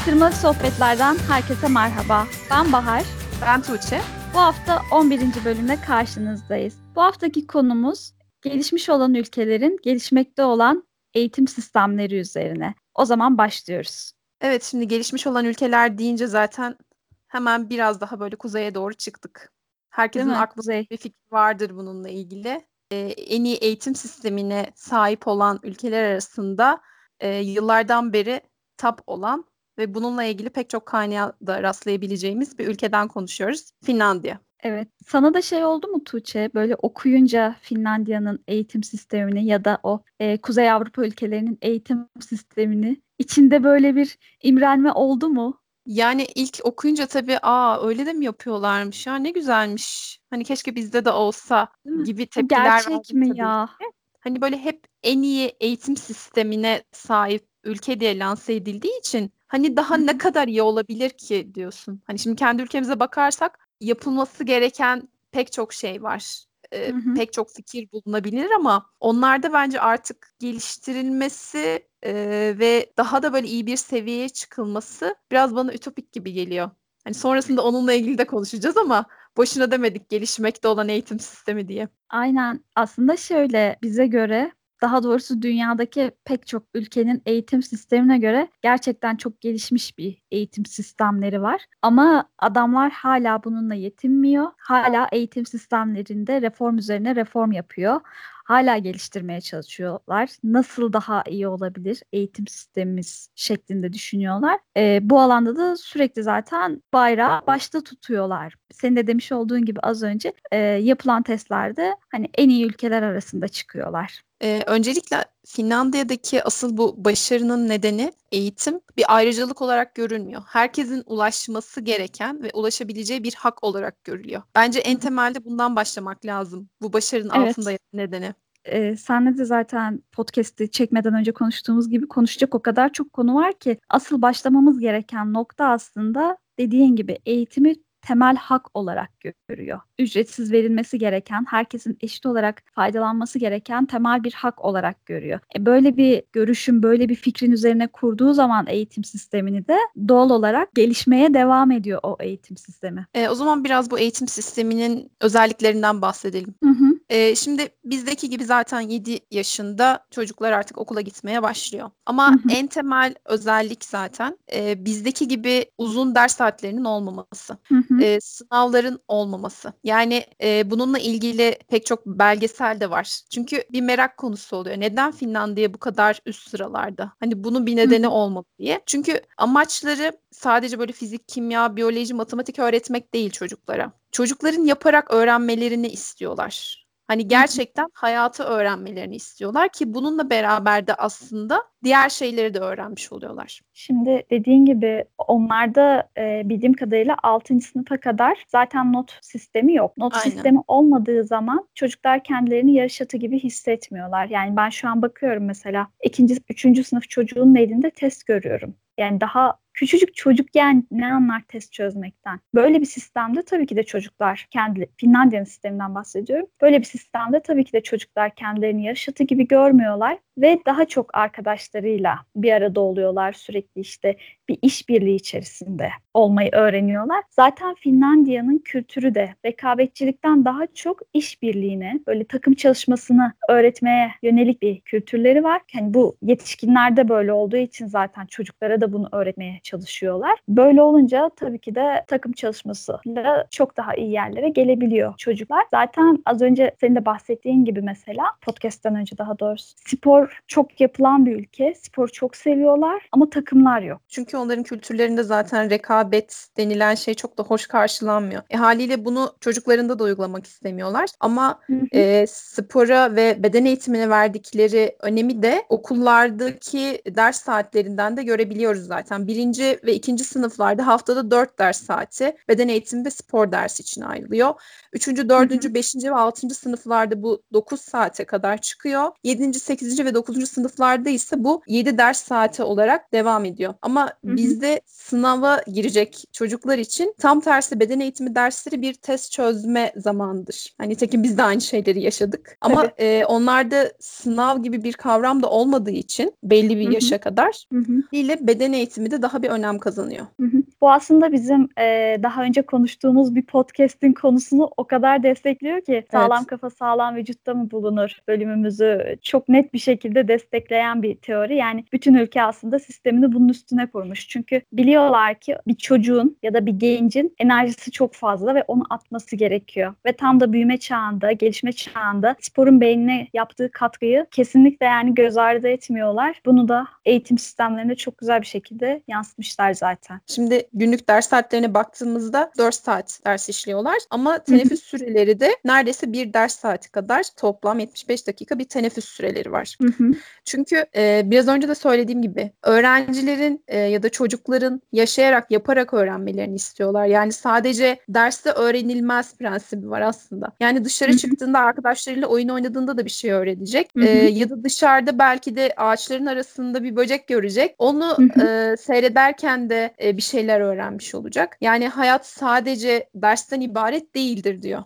Atıştırmalık sohbetlerden herkese merhaba. Ben Bahar. Ben Tuğçe. Bu hafta 11. bölümde karşınızdayız. Bu haftaki konumuz gelişmiş olan ülkelerin gelişmekte olan eğitim sistemleri üzerine. O zaman başlıyoruz. Evet şimdi gelişmiş olan ülkeler deyince zaten hemen biraz daha böyle kuzeye doğru çıktık. Herkesin aklında bir fikir vardır bununla ilgili. Ee, en iyi eğitim sistemine sahip olan ülkeler arasında e, yıllardan beri top olan ve bununla ilgili pek çok kaynağa da rastlayabileceğimiz bir ülkeden konuşuyoruz. Finlandiya. Evet. Sana da şey oldu mu Tuğçe? Böyle okuyunca Finlandiya'nın eğitim sistemini ya da o e, Kuzey Avrupa ülkelerinin eğitim sistemini içinde böyle bir imrenme oldu mu? Yani ilk okuyunca tabii aa öyle de mi yapıyorlarmış ya ne güzelmiş. Hani keşke bizde de olsa gibi tepkiler Gerçek mi ya? Hani böyle hep en iyi eğitim sistemine sahip ülke diye lanse edildiği için hani daha ne kadar iyi olabilir ki diyorsun. Hani şimdi kendi ülkemize bakarsak yapılması gereken pek çok şey var. Ee, pek çok fikir bulunabilir ama onlarda bence artık geliştirilmesi e, ve daha da böyle iyi bir seviyeye çıkılması biraz bana ütopik gibi geliyor. Hani sonrasında onunla ilgili de konuşacağız ama boşuna demedik gelişmekte olan eğitim sistemi diye. Aynen. Aslında şöyle bize göre daha doğrusu dünyadaki pek çok ülkenin eğitim sistemine göre gerçekten çok gelişmiş bir eğitim sistemleri var. Ama adamlar hala bununla yetinmiyor. Hala eğitim sistemlerinde reform üzerine reform yapıyor. Hala geliştirmeye çalışıyorlar. Nasıl daha iyi olabilir eğitim sistemimiz şeklinde düşünüyorlar. E, bu alanda da sürekli zaten bayrağı başta tutuyorlar. Senin de demiş olduğun gibi az önce e, yapılan testlerde hani en iyi ülkeler arasında çıkıyorlar. Ee, öncelikle Finlandiya'daki asıl bu başarının nedeni eğitim bir ayrıcalık olarak görülmüyor. Herkesin ulaşması gereken ve ulaşabileceği bir hak olarak görülüyor. Bence en temelde bundan başlamak lazım. Bu başarının evet. altında nedeni. Ee, senle de zaten podcast'i çekmeden önce konuştuğumuz gibi konuşacak o kadar çok konu var ki asıl başlamamız gereken nokta aslında dediğin gibi eğitimi temel hak olarak görüyor. Ücretsiz verilmesi gereken, herkesin eşit olarak faydalanması gereken temel bir hak olarak görüyor. E böyle bir görüşün, böyle bir fikrin üzerine kurduğu zaman eğitim sistemini de doğal olarak gelişmeye devam ediyor o eğitim sistemi. E, o zaman biraz bu eğitim sisteminin özelliklerinden bahsedelim. Hı hı. E, şimdi bizdeki gibi zaten 7 yaşında çocuklar artık okula gitmeye başlıyor. Ama hı en temel özellik zaten e, bizdeki gibi uzun ders saatlerinin olmaması. Hı hı. Sınavların olmaması. Yani e, bununla ilgili pek çok belgesel de var. Çünkü bir merak konusu oluyor. Neden Finlandiya bu kadar üst sıralarda? Hani bunun bir nedeni Hı. olmalı diye. Çünkü amaçları sadece böyle fizik, kimya, biyoloji, matematik öğretmek değil çocuklara. Çocukların yaparak öğrenmelerini istiyorlar. Hani gerçekten hayatı öğrenmelerini istiyorlar ki bununla beraber de aslında diğer şeyleri de öğrenmiş oluyorlar. Şimdi dediğin gibi onlarda e, bildiğim kadarıyla 6. sınıfa kadar zaten not sistemi yok. Not Aynen. sistemi olmadığı zaman çocuklar kendilerini yarış atı gibi hissetmiyorlar. Yani ben şu an bakıyorum mesela ikinci, üçüncü sınıf çocuğun elinde test görüyorum. Yani daha küçücük çocuk yani ne anlar test çözmekten? Böyle bir sistemde tabii ki de çocuklar kendi Finlandiya'nın sisteminden bahsediyorum. Böyle bir sistemde tabii ki de çocuklar kendilerini yaşatı gibi görmüyorlar ve daha çok arkadaşlarıyla bir arada oluyorlar. Sürekli işte bir işbirliği içerisinde olmayı öğreniyorlar. Zaten Finlandiya'nın kültürü de rekabetçilikten daha çok işbirliğine, böyle takım çalışmasını öğretmeye yönelik bir kültürleri var. Yani bu yetişkinlerde böyle olduğu için zaten çocuklara da bunu öğretmeye çalışıyorlar. Böyle olunca tabii ki de takım çalışmasıyla çok daha iyi yerlere gelebiliyor çocuklar. Zaten az önce senin de bahsettiğin gibi mesela podcast'ten önce daha doğrusu spor çok yapılan bir ülke. Spor çok seviyorlar ama takımlar yok. Çünkü onların kültürlerinde zaten rekabet denilen şey çok da hoş karşılanmıyor. E, haliyle bunu çocuklarında da uygulamak istemiyorlar. Ama E, spora ve beden eğitimine verdikleri önemi de okullardaki ders saatlerinden de görebiliyoruz zaten. Birinci ve ikinci sınıflarda haftada dört ders saati beden eğitimi ve spor dersi için ayrılıyor. Üçüncü, dördüncü, beşinci ve altıncı sınıflarda bu dokuz saate kadar çıkıyor. Yedinci, sekizinci ve dokuzuncu sınıflarda ise bu yedi ders saati olarak devam ediyor. Ama Hı-hı. bizde sınava girecek çocuklar için tam tersi beden eğitimi dersleri bir test çözme zamanıdır. Hani tekin biz de aynı şeyleri yaşadık. Ama e, onlarda sınav gibi bir kavram da olmadığı için belli bir Hı-hı. yaşa kadar ile beden eğitimi de daha bir önem kazanıyor. Hı hı. Bu aslında bizim e, daha önce konuştuğumuz bir podcast'in konusunu o kadar destekliyor ki sağlam evet. kafa sağlam vücutta mı bulunur bölümümüzü çok net bir şekilde destekleyen bir teori. Yani bütün ülke aslında sistemini bunun üstüne kurmuş. Çünkü biliyorlar ki bir çocuğun ya da bir gencin enerjisi çok fazla ve onu atması gerekiyor. Ve tam da büyüme çağında, gelişme çağında sporun beynine yaptığı katkıyı kesinlikle yani göz ardı etmiyorlar. Bunu da eğitim sistemlerinde çok güzel bir şekilde yansıtmışlar zaten. Şimdi günlük ders saatlerine baktığımızda 4 saat ders işliyorlar ama teneffüs süreleri de neredeyse bir ders saati kadar toplam 75 dakika bir teneffüs süreleri var. Çünkü e, biraz önce de söylediğim gibi öğrencilerin e, ya da çocukların yaşayarak yaparak öğrenmelerini istiyorlar. Yani sadece derste öğrenilmez prensibi var aslında. Yani dışarı çıktığında arkadaşlarıyla oyun oynadığında da bir şey öğrenecek. E, ya da dışarıda belki de ağaçların arasında bir böcek görecek. Onu e, seyrederken de e, bir şeyler öğrenmiş olacak. Yani hayat sadece dersten ibaret değildir diyor.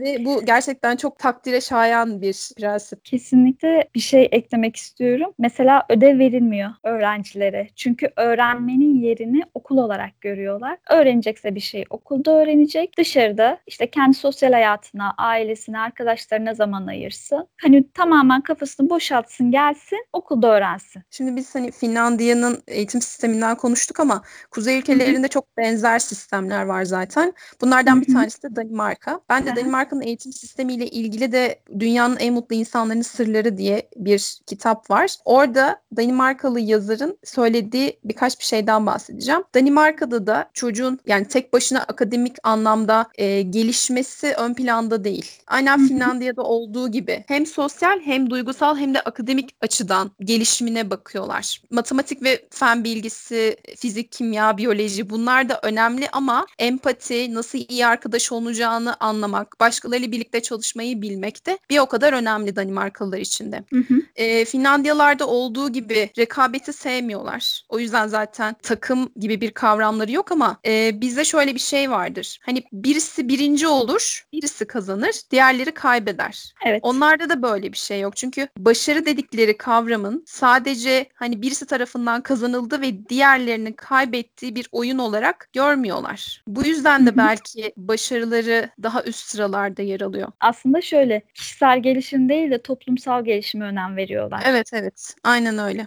Ve bu gerçekten çok takdire şayan bir prensip. Kesinlikle bir şey eklemek istiyorum. Mesela ödev verilmiyor öğrencilere. Çünkü öğrenmenin yerini okul olarak görüyorlar. Öğrenecekse bir şey okulda öğrenecek. Dışarıda işte kendi sosyal hayatına, ailesine, arkadaşlarına zaman ayırsın. Hani tamamen kafasını boşaltsın, gelsin, okulda öğrensin. Şimdi biz hani Finlandiya'nın eğitim sisteminden konuştuk ama kuzey ülkelerinde çok benzer sistemler var zaten. Bunlardan bir tanesi de Danimarka. Ben de Danimarka'nın eğitim sistemiyle ilgili de Dünyanın En Mutlu İnsanların Sırları diye bir kitap var. Orada Danimarkalı yazarın söylediği birkaç bir şeyden bahsedeceğim. Danimarka'da da çocuğun yani tek başına akademik anlamda e, gelişmesi ön planda değil. Aynen Finlandiya'da olduğu gibi hem sosyal hem duygusal hem de akademik açıdan gelişimine bakıyorlar. Matematik ve fen bilgisi, fizik, kimya, biyoloji bunlar da önemli ama empati, nasıl iyi arkadaş olacağını anlamak, başkalarıyla birlikte çalışmayı bilmek de bir o kadar önemli Danimarkalılar için de. Hı hı. E, Finlandiyalarda olduğu gibi rekabeti sevmiyorlar. O yüzden zaten takım gibi bir kavramları yok ama e, bizde şöyle bir şey vardır. Hani birisi birinci olur, birisi kazanır, diğerleri kaybeder. Evet. Onlarda da böyle bir şey yok. Çünkü başarı dedikleri kavramın sadece hani birisi tarafından kazanıldı ve diğerlerinin kaybettiği bir oyun olarak görmüyorlar. Bu yüzden de belki başarıları daha üst sıralarda yer alıyor. Aslında şöyle kişisel gelişim değil de toplumsal gelişime önem veriyorlar. Evet evet aynen öyle.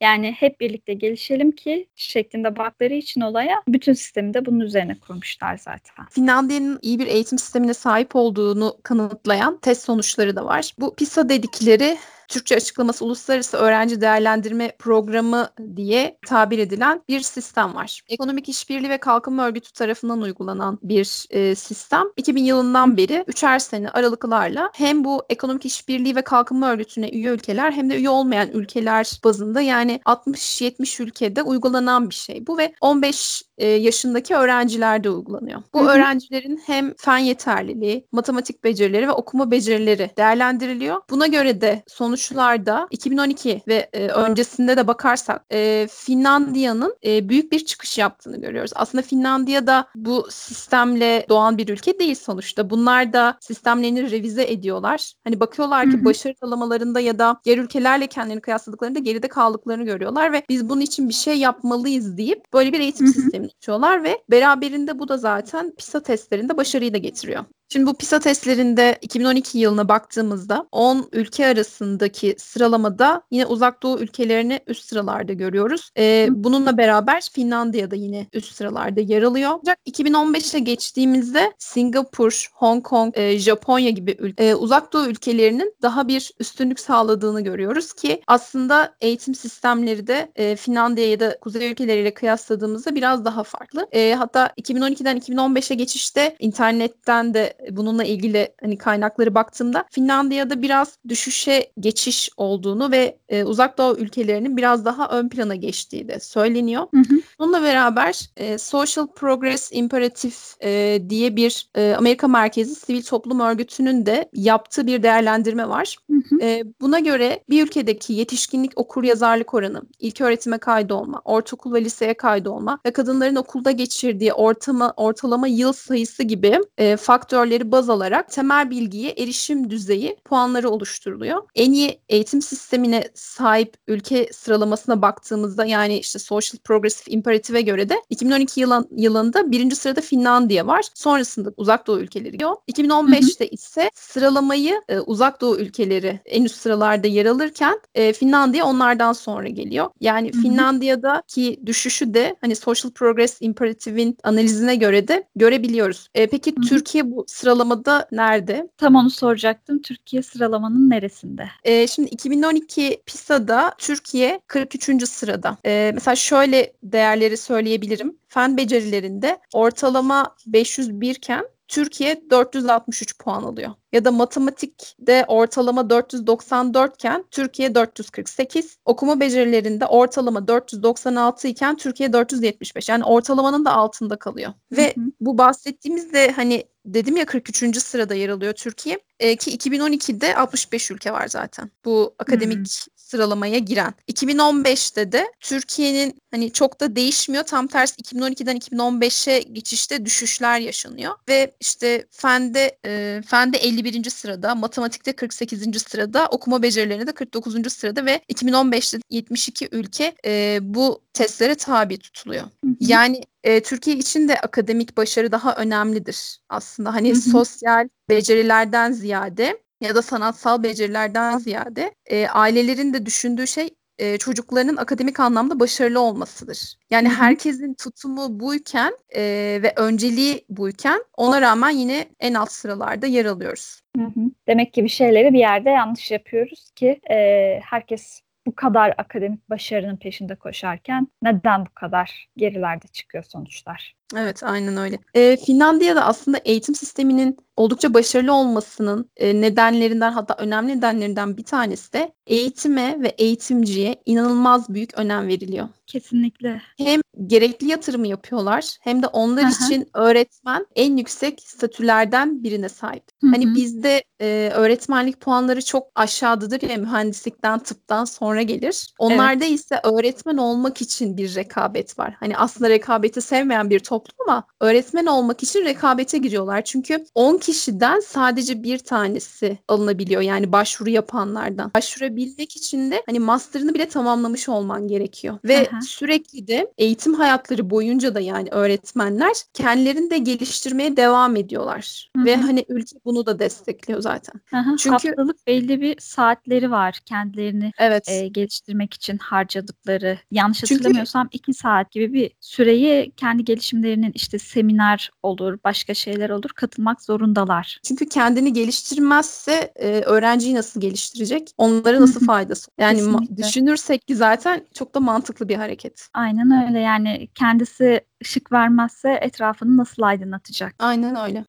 Yani hep birlikte gelişelim ki şeklinde bakları için olaya bütün sistemi de bunun üzerine kurmuşlar zaten. Finlandiya'nın iyi bir eğitim sistemine sahip olduğunu kanıtlayan test sonuçları da var. Bu PISA dedikleri Türkçe açıklaması Uluslararası Öğrenci Değerlendirme Programı diye tabir edilen bir sistem var. Ekonomik İşbirliği ve Kalkınma Örgütü tarafından uygulanan bir e, sistem. 2000 yılından beri üçer sene aralıklarla hem bu Ekonomik İşbirliği ve Kalkınma Örgütü'ne üye ülkeler hem de üye olmayan ülkeler bazında yani 60-70 ülkede uygulanan bir şey bu ve 15 e, yaşındaki öğrencilerde uygulanıyor. Bu Hı-hı. öğrencilerin hem fen yeterliliği, matematik becerileri ve okuma becerileri değerlendiriliyor. Buna göre de sonuçlarda 2012 ve e, öncesinde de bakarsak e, Finlandiya'nın e, büyük bir çıkış yaptığını görüyoruz. Aslında Finlandiya da bu sistemle doğan bir ülke değil sonuçta. Bunlar da sistemlerini revize ediyorlar. Hani bakıyorlar ki Hı-hı. başarı sıralamalarında ya da diğer ülkelerle kendilerini kıyasladıklarında geride kaldıklarını görüyorlar ve biz bunun için bir şey yapmalıyız deyip böyle bir eğitim Hı-hı. sistemi açıyorlar ve beraberinde bu da zaten PISA testlerinde başarıyı da getiriyor. Şimdi bu PISA testlerinde 2012 yılına baktığımızda 10 ülke arasındaki sıralamada yine uzak doğu ülkelerini üst sıralarda görüyoruz. Ee, bununla beraber Finlandiya da yine üst sıralarda yer alıyor. Ancak 2015'e geçtiğimizde Singapur, Hong Kong, e, Japonya gibi e, uzak doğu ülkelerinin daha bir üstünlük sağladığını görüyoruz ki aslında eğitim sistemleri de e, Finlandiya ya da kuzey ülkeleriyle kıyasladığımızda biraz daha farklı. E, hatta 2012'den 2015'e geçişte internetten de bununla ilgili hani kaynakları baktığımda Finlandiya'da biraz düşüşe geçiş olduğunu ve e, uzak doğu ülkelerinin biraz daha ön plana geçtiği de söyleniyor. Hı hı. Bununla beraber e, Social Progress Imperative e, diye bir e, Amerika merkezi sivil toplum örgütünün de yaptığı bir değerlendirme var. Hı hı. E, buna göre bir ülkedeki yetişkinlik okur yazarlık oranı, ilk öğretime kaydolma, ortaokul ve liseye kaydolma ve kadınların okulda geçirdiği ortama, ortalama yıl sayısı gibi e, faktörler faktörleri baz alarak temel bilgiye erişim düzeyi puanları oluşturuluyor. En iyi eğitim sistemine sahip ülke sıralamasına baktığımızda yani işte Social Progressive Imperative'e göre de 2012 yılın, yılında birinci sırada Finlandiya var. Sonrasında Uzak Doğu ülkeleri geliyor. 2015'te hı hı. ise sıralamayı e, Uzak Doğu ülkeleri en üst sıralarda yer alırken e, Finlandiya onlardan sonra geliyor. Yani hı hı. Finlandiya'daki düşüşü de hani Social Progress Imperative'in analizine göre de görebiliyoruz. E, peki hı hı. Türkiye bu sıralamada nerede? Tam onu soracaktım. Türkiye sıralamanın neresinde? E, şimdi 2012 PISA'da Türkiye 43. sırada. E, mesela şöyle değerleri söyleyebilirim. Fen becerilerinde ortalama 501 iken Türkiye 463 puan alıyor. Ya da matematikte ortalama 494 iken Türkiye 448. Okuma becerilerinde ortalama 496 iken Türkiye 475. Yani ortalamanın da altında kalıyor. Ve hı hı. bu bahsettiğimiz de hani dedim ya 43. sırada yer alıyor Türkiye. E, ki 2012'de 65 ülke var zaten. Bu akademik. Sıralamaya giren. 2015'te de Türkiye'nin hani çok da değişmiyor. Tam tersi 2012'den 2015'e geçişte düşüşler yaşanıyor. Ve işte fende e, fende 51. sırada, matematikte 48. sırada, okuma becerilerinde de 49. sırada ve 2015'te 72 ülke e, bu testlere tabi tutuluyor. Yani e, Türkiye için de akademik başarı daha önemlidir aslında. Hani sosyal becerilerden ziyade ya da sanatsal becerilerden ziyade e, ailelerin de düşündüğü şey e, çocuklarının akademik anlamda başarılı olmasıdır. Yani Hı-hı. herkesin tutumu buyken e, ve önceliği buyken ona rağmen yine en alt sıralarda yer alıyoruz. Hı-hı. Demek ki bir şeyleri bir yerde yanlış yapıyoruz ki e, herkes bu kadar akademik başarının peşinde koşarken neden bu kadar gerilerde çıkıyor sonuçlar? Evet, aynen öyle. Eee, Finlandiya'da aslında eğitim sisteminin oldukça başarılı olmasının, eee, nedenlerinden hatta önemli nedenlerinden bir tanesi de eğitime ve eğitimciye inanılmaz büyük önem veriliyor. Kesinlikle. Hem gerekli yatırımı yapıyorlar hem de onlar hı için öğretmen en yüksek statülerden birine sahip. Hı Hani bizde, eee, öğretmenlik puanları çok aşağıdadır ya mühendislikten, tıptan sonra gelir. Onlarda evet. ise öğretmen olmak için bir rekabet var. Hani aslında rekabeti sevmeyen bir toplum toplum ama öğretmen olmak için rekabete giriyorlar. Çünkü 10 kişiden sadece bir tanesi alınabiliyor. Yani başvuru yapanlardan. Başvurabilmek için de hani master'ını bile tamamlamış olman gerekiyor. Ve Aha. sürekli de eğitim hayatları boyunca da yani öğretmenler kendilerini de geliştirmeye devam ediyorlar. Hı-hı. Ve hani ülke bunu da destekliyor zaten. Aha. Çünkü haftalık belli bir saatleri var kendilerini evet. e, geliştirmek için harcadıkları. Yanlış Çünkü... hatırlamıyorsam 2 saat gibi bir süreyi kendi gelişimleri birilerinin işte seminer olur, başka şeyler olur katılmak zorundalar. Çünkü kendini geliştirmezse e, öğrenciyi nasıl geliştirecek? Onlara nasıl faydası? Yani ma- düşünürsek ki zaten çok da mantıklı bir hareket. Aynen öyle yani kendisi ışık vermezse etrafını nasıl aydınlatacak? Aynen öyle.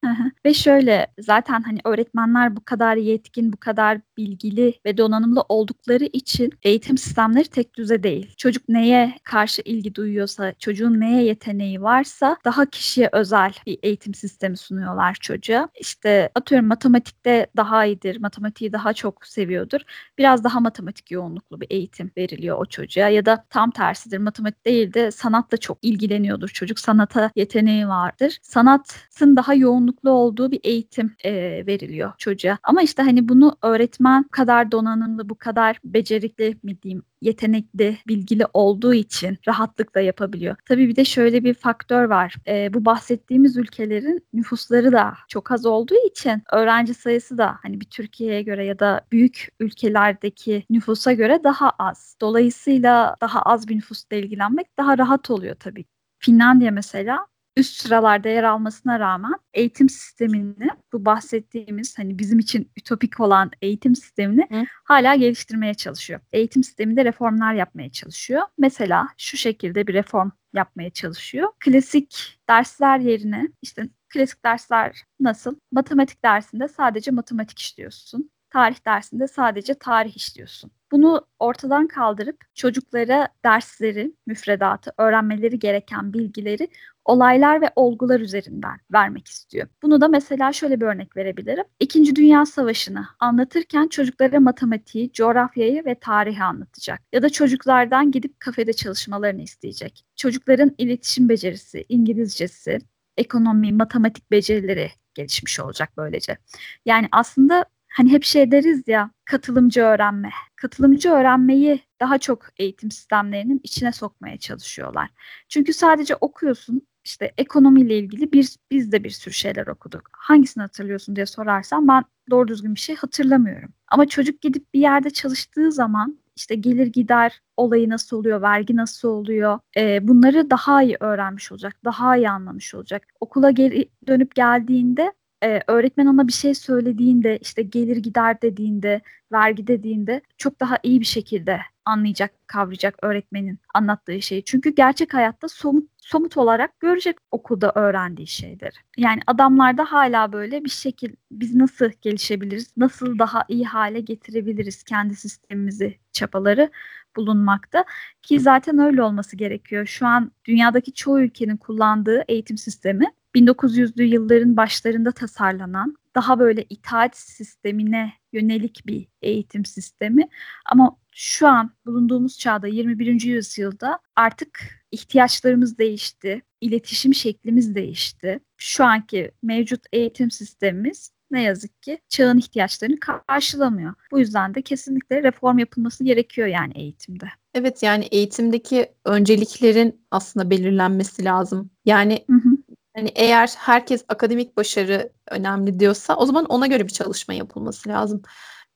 ve şöyle zaten hani öğretmenler bu kadar yetkin, bu kadar bilgili ve donanımlı oldukları için eğitim sistemleri tek düze değil. Çocuk neye karşı ilgi duyuyorsa, çocuğun neye yeteneği varsa daha kişiye özel bir eğitim sistemi sunuyorlar çocuğa. İşte atıyorum matematikte daha iyidir, matematiği daha çok seviyordur. Biraz daha matematik yoğunluklu bir eğitim veriliyor o çocuğa ya da tam tersidir. Matematik değil de sanatla çok ilgileniyordur çocuk çocuk sanata yeteneği vardır. Sanatın daha yoğunluklu olduğu bir eğitim e, veriliyor çocuğa. Ama işte hani bunu öğretmen kadar donanımlı, bu kadar becerikli mi diyeyim yetenekli, bilgili olduğu için rahatlıkla yapabiliyor. Tabii bir de şöyle bir faktör var. E, bu bahsettiğimiz ülkelerin nüfusları da çok az olduğu için öğrenci sayısı da hani bir Türkiye'ye göre ya da büyük ülkelerdeki nüfusa göre daha az. Dolayısıyla daha az bir nüfusla ilgilenmek daha rahat oluyor tabii. Finlandiya mesela üst sıralarda yer almasına rağmen eğitim sistemini bu bahsettiğimiz hani bizim için ütopik olan eğitim sistemini Hı. hala geliştirmeye çalışıyor. Eğitim sisteminde reformlar yapmaya çalışıyor. Mesela şu şekilde bir reform yapmaya çalışıyor. Klasik dersler yerine işte klasik dersler nasıl? Matematik dersinde sadece matematik işliyorsun. Tarih dersinde sadece tarih işliyorsun. Bunu ortadan kaldırıp çocuklara dersleri, müfredatı, öğrenmeleri gereken bilgileri olaylar ve olgular üzerinden vermek istiyor. Bunu da mesela şöyle bir örnek verebilirim. İkinci Dünya Savaşı'nı anlatırken çocuklara matematiği, coğrafyayı ve tarihi anlatacak. Ya da çocuklardan gidip kafede çalışmalarını isteyecek. Çocukların iletişim becerisi, İngilizcesi, ekonomi, matematik becerileri gelişmiş olacak böylece. Yani aslında hani hep şey deriz ya katılımcı öğrenme. Katılımcı öğrenmeyi daha çok eğitim sistemlerinin içine sokmaya çalışıyorlar. Çünkü sadece okuyorsun işte ekonomiyle ilgili bir, biz de bir sürü şeyler okuduk. Hangisini hatırlıyorsun diye sorarsan ben doğru düzgün bir şey hatırlamıyorum. Ama çocuk gidip bir yerde çalıştığı zaman işte gelir gider olayı nasıl oluyor, vergi nasıl oluyor e, bunları daha iyi öğrenmiş olacak, daha iyi anlamış olacak. Okula geri dönüp geldiğinde e, öğretmen ona bir şey söylediğinde işte gelir gider dediğinde vergi dediğinde çok daha iyi bir şekilde anlayacak, kavrayacak öğretmenin anlattığı şeyi. Çünkü gerçek hayatta somut somut olarak görecek okulda öğrendiği şeyleri. Yani adamlarda hala böyle bir şekil biz nasıl gelişebiliriz, nasıl daha iyi hale getirebiliriz kendi sistemimizi çapaları bulunmakta ki zaten öyle olması gerekiyor. Şu an dünyadaki çoğu ülkenin kullandığı eğitim sistemi 1900'lü yılların başlarında tasarlanan daha böyle itaat sistemine yönelik bir eğitim sistemi ama şu an bulunduğumuz çağda 21. yüzyılda artık ihtiyaçlarımız değişti, iletişim şeklimiz değişti. Şu anki mevcut eğitim sistemimiz ne yazık ki çağın ihtiyaçlarını karşılamıyor. Bu yüzden de kesinlikle reform yapılması gerekiyor yani eğitimde. Evet yani eğitimdeki önceliklerin aslında belirlenmesi lazım. Yani hı hı. Hani eğer herkes akademik başarı önemli diyorsa o zaman ona göre bir çalışma yapılması lazım.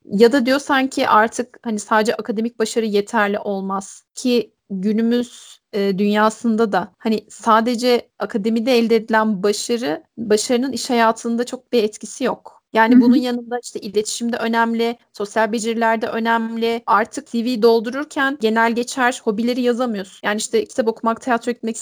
Ya da diyorsan ki artık hani sadece akademik başarı yeterli olmaz ki günümüz e, dünyasında da hani sadece akademide elde edilen başarı başarının iş hayatında çok bir etkisi yok. Yani Hı bunun yanında işte iletişimde önemli, sosyal beceriler de önemli. Artık CV doldururken genel geçer hobileri yazamıyorsun. Yani işte kitap okumak, tiyatro etmek,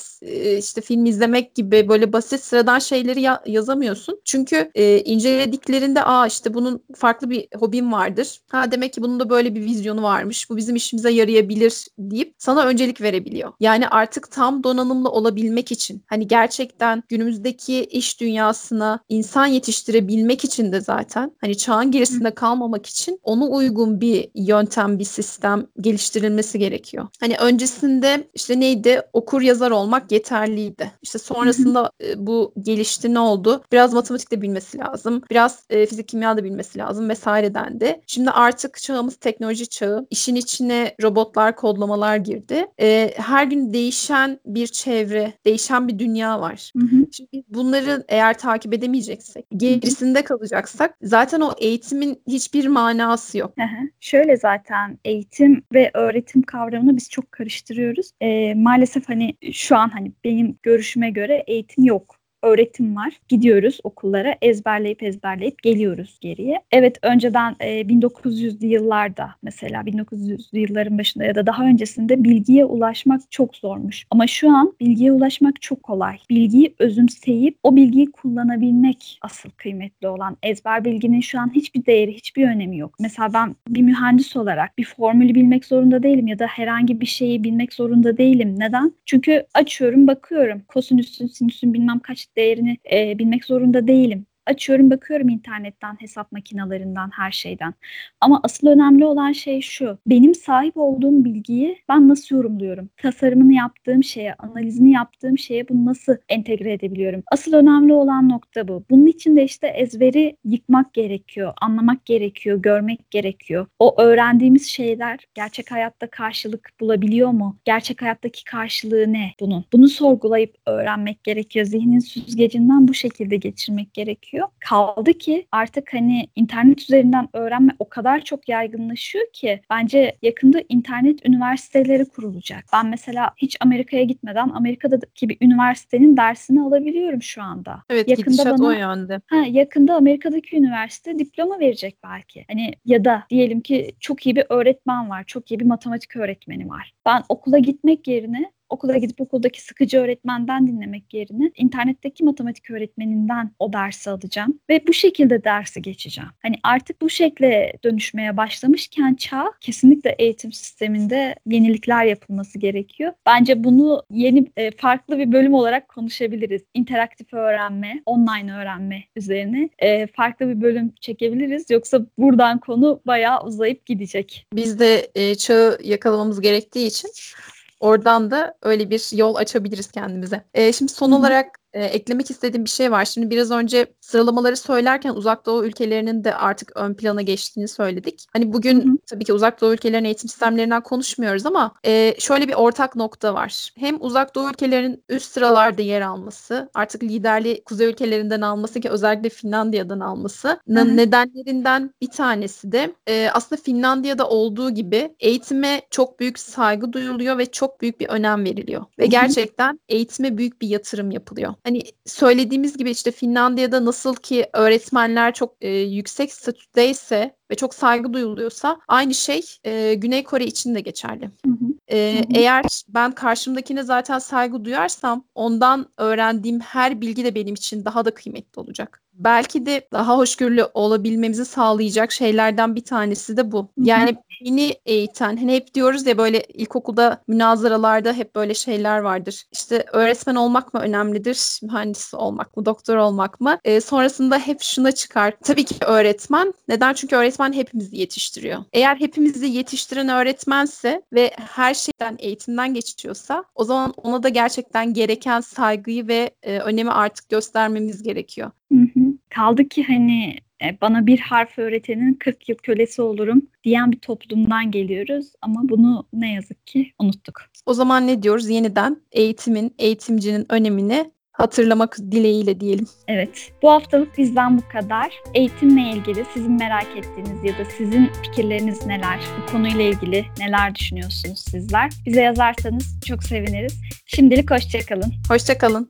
işte film izlemek gibi böyle basit sıradan şeyleri ya- yazamıyorsun. Çünkü e, incelediklerinde aa işte bunun farklı bir hobim vardır. Ha demek ki bunun da böyle bir vizyonu varmış. Bu bizim işimize yarayabilir deyip sana öncelik verebiliyor. Yani artık tam donanımlı olabilmek için hani gerçekten günümüzdeki iş dünyasına insan yetiştirebilmek için de de zaten. Hani çağın gerisinde kalmamak için ona uygun bir yöntem, bir sistem geliştirilmesi gerekiyor. Hani öncesinde işte neydi? Okur yazar olmak yeterliydi. İşte sonrasında e, bu gelişti ne oldu? Biraz matematik de bilmesi lazım. Biraz e, fizik kimya da bilmesi lazım vesaire dendi. Şimdi artık çağımız teknoloji çağı. İşin içine robotlar, kodlamalar girdi. E, her gün değişen bir çevre, değişen bir dünya var. Hı hı. Şimdi bunları eğer takip edemeyeceksek gerisinde kalacak baksak zaten o eğitimin hiçbir manası yok. Şöyle zaten eğitim ve öğretim kavramını biz çok karıştırıyoruz. E, maalesef hani şu an hani benim görüşüme göre eğitim yok öğretim var. Gidiyoruz okullara ezberleyip ezberleyip geliyoruz geriye. Evet önceden e, 1900'lü yıllarda mesela 1900'lü yılların başında ya da daha öncesinde bilgiye ulaşmak çok zormuş. Ama şu an bilgiye ulaşmak çok kolay. Bilgiyi özümseyip o bilgiyi kullanabilmek asıl kıymetli olan. Ezber bilginin şu an hiçbir değeri, hiçbir önemi yok. Mesela ben bir mühendis olarak bir formülü bilmek zorunda değilim ya da herhangi bir şeyi bilmek zorunda değilim. Neden? Çünkü açıyorum, bakıyorum. Kosinüsün, sinüsün bilmem kaç değerini e, bilmek zorunda değilim. Açıyorum bakıyorum internetten, hesap makinalarından, her şeyden. Ama asıl önemli olan şey şu. Benim sahip olduğum bilgiyi ben nasıl yorumluyorum? Tasarımını yaptığım şeye, analizini yaptığım şeye bunu nasıl entegre edebiliyorum? Asıl önemli olan nokta bu. Bunun için de işte ezberi yıkmak gerekiyor, anlamak gerekiyor, görmek gerekiyor. O öğrendiğimiz şeyler gerçek hayatta karşılık bulabiliyor mu? Gerçek hayattaki karşılığı ne bunun? Bunu sorgulayıp öğrenmek gerekiyor. Zihnin süzgecinden bu şekilde geçirmek gerekiyor gerekiyor. Kaldı ki artık hani internet üzerinden öğrenme o kadar çok yaygınlaşıyor ki bence yakında internet üniversiteleri kurulacak. Ben mesela hiç Amerika'ya gitmeden Amerika'daki bir üniversitenin dersini alabiliyorum şu anda. Evet yakında bana, o yönde. Ha, yakında Amerika'daki üniversite diploma verecek belki. Hani ya da diyelim ki çok iyi bir öğretmen var, çok iyi bir matematik öğretmeni var. Ben okula gitmek yerine okula gidip okuldaki sıkıcı öğretmenden dinlemek yerine internetteki matematik öğretmeninden o dersi alacağım ve bu şekilde dersi geçeceğim. Hani artık bu şekle dönüşmeye başlamışken çağ kesinlikle eğitim sisteminde yenilikler yapılması gerekiyor. Bence bunu yeni e, farklı bir bölüm olarak konuşabiliriz. İnteraktif öğrenme, online öğrenme üzerine e, farklı bir bölüm çekebiliriz. Yoksa buradan konu bayağı uzayıp gidecek. Biz de e, çağı yakalamamız gerektiği için Oradan da öyle bir yol açabiliriz kendimize. E, şimdi son Hı-hı. olarak e, eklemek istediğim bir şey var. Şimdi biraz önce sıralamaları söylerken uzak doğu ülkelerinin de artık ön plana geçtiğini söyledik. Hani bugün Hı-hı. tabii ki uzak doğu ülkelerinin eğitim sistemlerinden konuşmuyoruz ama e, şöyle bir ortak nokta var. Hem uzak doğu ülkelerinin üst sıralarda yer alması, artık liderliği kuzey ülkelerinden alması ki özellikle Finlandiya'dan alması nedenlerinden bir tanesi de e, aslında Finlandiya'da olduğu gibi eğitime çok büyük saygı duyuluyor ve çok büyük bir önem veriliyor. Ve gerçekten eğitime büyük bir yatırım yapılıyor. Hani söylediğimiz gibi işte Finlandiya'da nasıl ki öğretmenler çok e, yüksek statüdeyse ve çok saygı duyuluyorsa aynı şey e, Güney Kore için de geçerli. Hı hı. E, hı hı. Eğer ben karşımdakine zaten saygı duyarsam ondan öğrendiğim her bilgi de benim için daha da kıymetli olacak belki de daha hoşgörülü olabilmemizi sağlayacak şeylerden bir tanesi de bu. Yani beni eğiten, hani hep diyoruz ya böyle ilkokulda münazaralarda hep böyle şeyler vardır. İşte öğretmen olmak mı önemlidir, mühendis olmak mı, doktor olmak mı? E, sonrasında hep şuna çıkar. Tabii ki öğretmen. Neden? Çünkü öğretmen hepimizi yetiştiriyor. Eğer hepimizi yetiştiren öğretmense ve her şeyden eğitimden geçiyorsa o zaman ona da gerçekten gereken saygıyı ve e, önemi artık göstermemiz gerekiyor. Kaldı ki hani e, bana bir harf öğretenin 40 yıl kölesi olurum diyen bir toplumdan geliyoruz ama bunu ne yazık ki unuttuk. O zaman ne diyoruz? Yeniden eğitimin, eğitimcinin önemini hatırlamak dileğiyle diyelim. Evet. Bu haftalık bizden bu kadar. Eğitimle ilgili sizin merak ettiğiniz ya da sizin fikirleriniz neler? Bu konuyla ilgili neler düşünüyorsunuz sizler? Bize yazarsanız çok seviniriz. Şimdilik hoşçakalın. Hoşçakalın.